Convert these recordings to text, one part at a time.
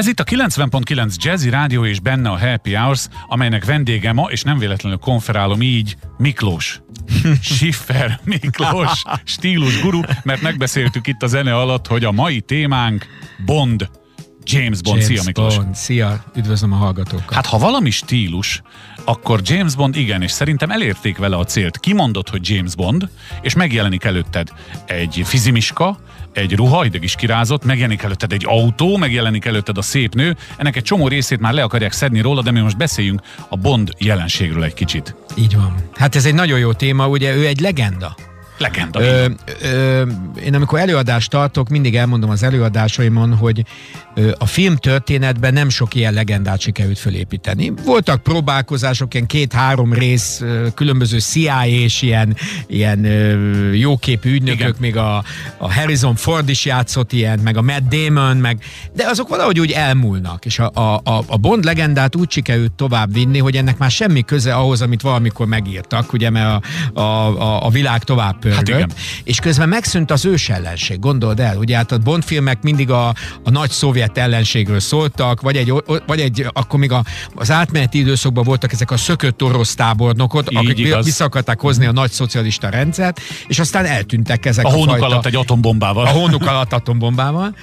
Ez itt a 90.9 Jazzy Rádió és benne a Happy Hours, amelynek vendége ma, és nem véletlenül konferálom így, Miklós. Schiffer Miklós, stílus guru, mert megbeszéltük itt a zene alatt, hogy a mai témánk Bond. James Bond, James szia Miklós. Bond. Szia, üdvözlöm a hallgatókat. Hát ha valami stílus, akkor James Bond igen, és szerintem elérték vele a célt. Kimondod, hogy James Bond, és megjelenik előtted egy fizimiska, egy ruha, ideg is kirázott, megjelenik előtted egy autó, megjelenik előtted a szép nő. Ennek egy csomó részét már le akarják szedni róla, de mi most beszéljünk a Bond jelenségről egy kicsit. Így van. Hát ez egy nagyon jó téma, ugye ő egy legenda. Legenda. Ö, ö, én amikor előadást tartok, mindig elmondom az előadásaimon, hogy ö, a film történetben nem sok ilyen legendát sikerült fölépíteni. Voltak próbálkozások, ilyen két-három rész, ö, különböző CIA és ilyen, ilyen ö, jóképű ügynökök, Igen. még a, a Harrison Ford is játszott ilyen, meg a Matt Damon, meg, de azok valahogy úgy elmúlnak, és a, a, a- a Bond legendát úgy sikerült tovább vinni, hogy ennek már semmi köze ahhoz, amit valamikor megírtak, ugye, mert a, a, a, a világ tovább pörgött, Hát igen. és közben megszűnt az ős ellenség, gondold el, ugye hát a Bond filmek mindig a, a nagy szovjet ellenségről szóltak, vagy egy, vagy egy akkor még a, az átmeneti időszakban voltak ezek a szökött orosz tábornokok, Így akik igaz. vissza akarták hozni a nagy szocialista rendszert, és aztán eltűntek ezek a a, hónuk fajta, alatt egy atombombával. a hónuk alatt atombombával.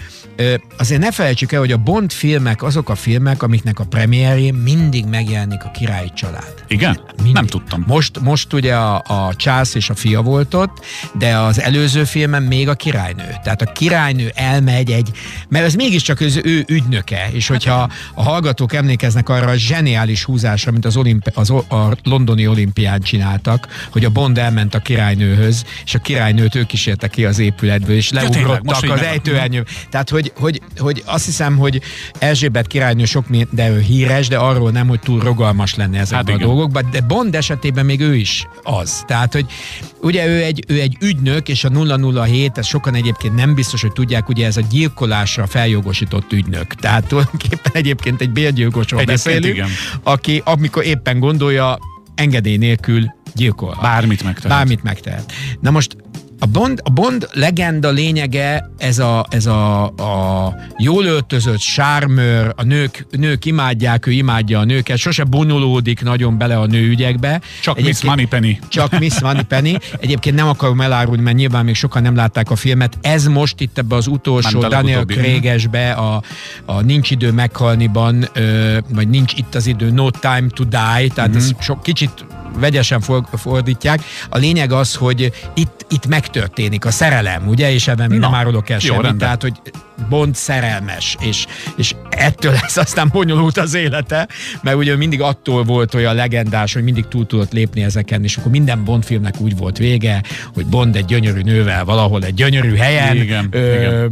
Azért ne felejtsük el, hogy a Bond filmek azok a filmek, amiknek a premierjén mindig megjelenik a királyi család. Igen? Mindig. Nem tudtam. Most, most ugye a, a Charles és a fia volt ott, de az előző filmen még a királynő. Tehát a királynő elmegy egy, mert ez mégiscsak az ő ügynöke, és hogyha a hallgatók emlékeznek arra a zseniális húzásra, mint az, olimpi, az a londoni olimpián csináltak, hogy a Bond elment a királynőhöz, és a királynőt ők kísérte ki az épületből, és leugrottak így az ejtőernyő. Tehát, hogy, hogy, hogy azt hiszem, hogy Erzsébet királynő sok minden ő híres, de arról nem, hogy túl rogalmas lenne ezekben Hát a igen. dolgokban, de Bond esetében még ő is az. Tehát, hogy ugye ő egy, ő egy ügynök, és a 007, ezt sokan egyébként nem biztos, hogy tudják, ugye ez a gyilkolásra feljogosított ügynök. Tehát tulajdonképpen egyébként egy bérgyilkosról Egyébként beszélünk, igen. aki amikor éppen gondolja, engedély nélkül gyilkol. Bármit megtehet. Bármit megtehet. Na most a Bond, a Bond legenda lényege ez a, ez a, a jól öltözött sármőr, a nők, nők imádják, ő imádja a nőket, sose bonyolódik nagyon bele a nőügyekbe. Csak Miss Moneypenny. Csak Miss Moneypenny. Egyébként nem akarom elárulni, mert nyilván még sokan nem látták a filmet. Ez most itt ebbe az utolsó a Daniel legutóbbi. Craig-esbe, a, a Nincs idő meghalniban, ö, vagy Nincs itt az idő, No time to die, tehát Mhm. ez sok kicsit vegyesen for- fordítják. A lényeg az, hogy itt, itt megtörténik a szerelem, ugye, és ebben Na, nem árulok el semmit, tehát, hogy Bond szerelmes, és, és ettől lesz aztán bonyolult az élete, mert ugye mindig attól volt olyan legendás, hogy mindig túl tudott lépni ezeken, és akkor minden Bond filmnek úgy volt vége, hogy Bond egy gyönyörű nővel valahol egy gyönyörű helyen Igen, igen.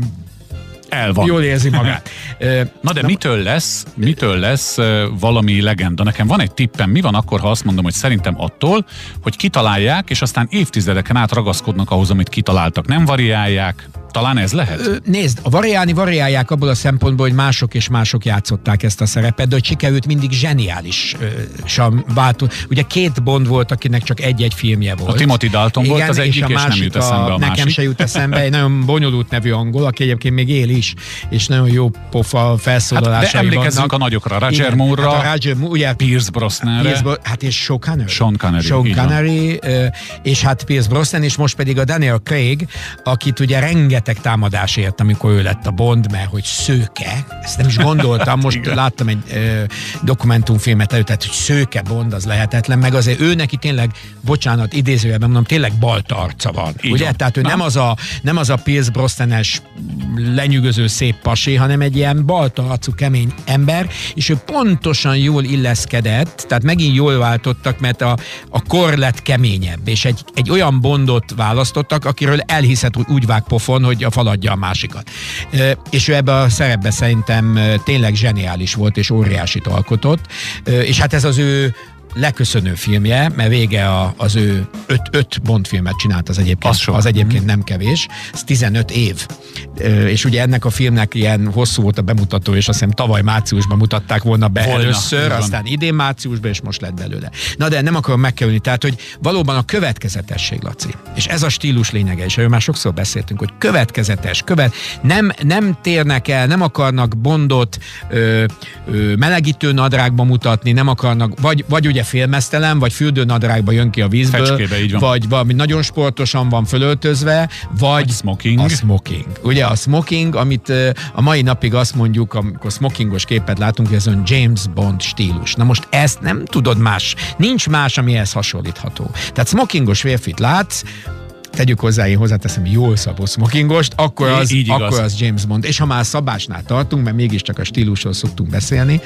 El van. jól érzi magát. Na de mitől lesz, mitől lesz valami legenda? Nekem van egy tippem, mi van akkor, ha azt mondom, hogy szerintem attól, hogy kitalálják, és aztán évtizedeken át ragaszkodnak ahhoz, amit kitaláltak. Nem variálják. Talán ez lehet? Nézd, a variálni variálják abból a szempontból, hogy mások és mások játszották ezt a szerepet, de hogy sikerült mindig zseniálisan váltó. Ugye két Bond volt, akinek csak egy-egy filmje volt. A Timothy Dalton volt az egyik, a és nem másik jut eszembe a Nekem másik. se jut eszembe, egy nagyon bonyolult nevű angol, aki egyébként még él is, és nagyon jó pofa Hát, felszólalásai de emlékezzünk vannak. a nagyokra, Roger Igen, Moore-ra, Hát a Roger Moore, ugye Pierce Brosnanre. Pierce Bro- hát és Sean Connery. Sean Connery, Sean. Connery, és hát Pierce Brosnan, és most pedig a Daniel Craig, akit ugye rengeteg támadás ért, amikor ő lett a Bond, mert hogy szőke, ezt nem is gondoltam, most láttam egy ö, dokumentumfilmet előtt, tehát, hogy szőke Bond az lehetetlen, meg azért ő neki tényleg, bocsánat, idézőjelben mondom, tényleg balta arca van. Így ugye? van. Tehát ő Na. nem az, a, nem az a Pierce Brosnan-es lenyűgöző szép pasi, hanem egy ilyen balta arcú kemény ember, és ő pontosan jól illeszkedett, tehát megint jól váltottak, mert a, a kor lett keményebb, és egy, egy olyan bondot választottak, akiről elhiszed, hogy úgy vág pofon, hogy a faladja a másikat. És ő ebbe a szerepbe szerintem tényleg zseniális volt, és óriásit alkotott, és hát ez az ő leköszönő filmje, mert vége a, az ő öt, öt Bond filmet csinált az egyébként. Az az egyébként nem kevés. Ez 15 év. És ugye ennek a filmnek ilyen hosszú volt a bemutató, és azt hiszem tavaly márciusban mutatták volna be Volna, először, aztán idén márciusban, és most lett belőle. Na de nem akarom megkerülni, tehát hogy valóban a következetesség, Laci. És ez a stílus lényege, és erről már sokszor beszéltünk, hogy következetes, követ, nem, nem térnek el, nem akarnak Bondot ö, ö, melegítő nadrágba mutatni, nem akarnak, vagy, vagy ugye filmesztelen, vagy fürdőnadrágba jön ki a vízből, Fecskébe, így van. vagy valami nagyon sportosan van fölöltözve, vagy Vagy smoking. a smoking. Ugye a smoking, amit ö, a mai napig azt mondjuk, amikor smokingos képet látunk, hogy ez olyan James Bond stílus. Na most ezt nem tudod más, nincs más, amihez hasonlítható. Tehát smokingos férfit látsz, tegyük hozzá, én hozzáteszem jól szabó smokingost, akkor az, Így igaz. akkor az James Bond. És ha már szabásnál tartunk, mert mégiscsak a stílusról szoktunk beszélni,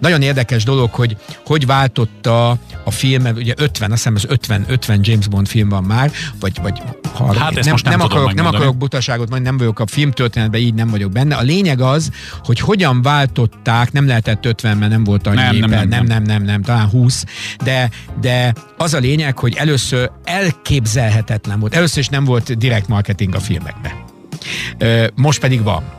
nagyon érdekes dolog, hogy hogy váltotta a filmet, ugye 50, azt hiszem az 50, 50 James Bond film van már, vagy, vagy 30. Hát nem, nem tudom akarok, nem akarok butaságot, majd nem vagyok a filmtörténetben, így nem vagyok benne. A lényeg az, hogy hogyan váltották, nem lehetett 50, mert nem volt annyi Nem, nem, nem, nem, nem. nem, nem, nem, talán 20, de, de az a lényeg, hogy először elképzelhetetlen volt. Először is nem volt direkt marketing a filmekbe. Most pedig van.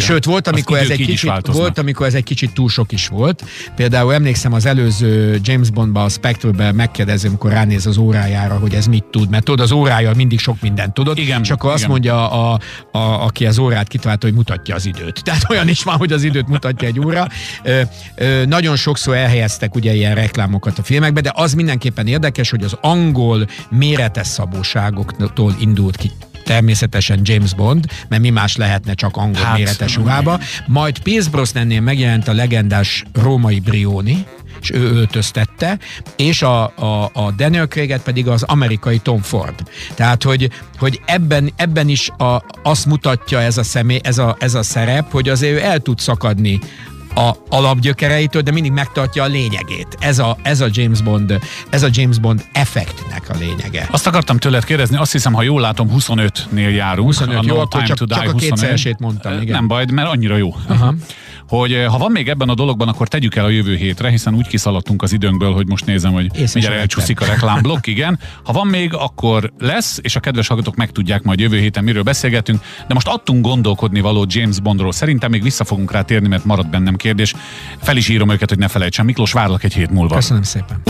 Sőt, volt amikor, ez egy kicsit, volt, amikor ez egy kicsit túl sok is volt. Például emlékszem az előző James Bondban, a Spectre-ben megkérdezi, amikor ránéz az órájára, hogy ez mit tud, mert tudod, az órája mindig sok mindent tudod, Igen, és akkor azt igen. mondja, a, a, aki az órát kitalálta, hogy mutatja az időt. Tehát olyan is van, hogy az időt mutatja egy óra. Ö, ö, nagyon sokszor elhelyeztek ugye ilyen reklámokat a filmekbe, de az mindenképpen érdekes, hogy az angol méretes szabóságoktól indult ki természetesen James Bond, mert mi más lehetne csak angol Hát, méretes ruhába. Majd Pierce Brosnannél megjelent a legendás római Brioni, és ő öltöztette, és a, a, a Daniel Craig-et pedig az amerikai Tom Ford. Tehát, hogy, hogy ebben, ebben is a, azt mutatja ez a, személy, ez, a, ez a szerep, hogy azért ő el tud szakadni a alapgyökereitől, de mindig megtartja a lényegét. Ez a, ez a James Bond, ez a James Bond effektnek a lényege. Azt akartam tőled kérdezni, azt hiszem, ha jól látom, 25-nél járunk. 25, A jó, No akkor Time csak- to Die csak a 25. kétszeresét mondtam, igen. Nem baj, mert annyira jó. Aha. Hogy eh, ha van még ebben a dologban, akkor tegyük el a jövő hétre, hiszen úgy kiszaladtunk az időnkből, hogy most nézem, hogy Észre mindjárt elcsúszik a reklámblokk, igen. Ha van még, akkor lesz, és a kedves hallgatók megtudják majd jövő héten, miről beszélgetünk. De most adtunk gondolkodni való James Bondról. Szerintem még vissza fogunk rá térni, mert marad bennem kérdés. Fel is írom őket, hogy ne felejtsem. Miklós, várlak egy hét múlva. Köszönöm szépen.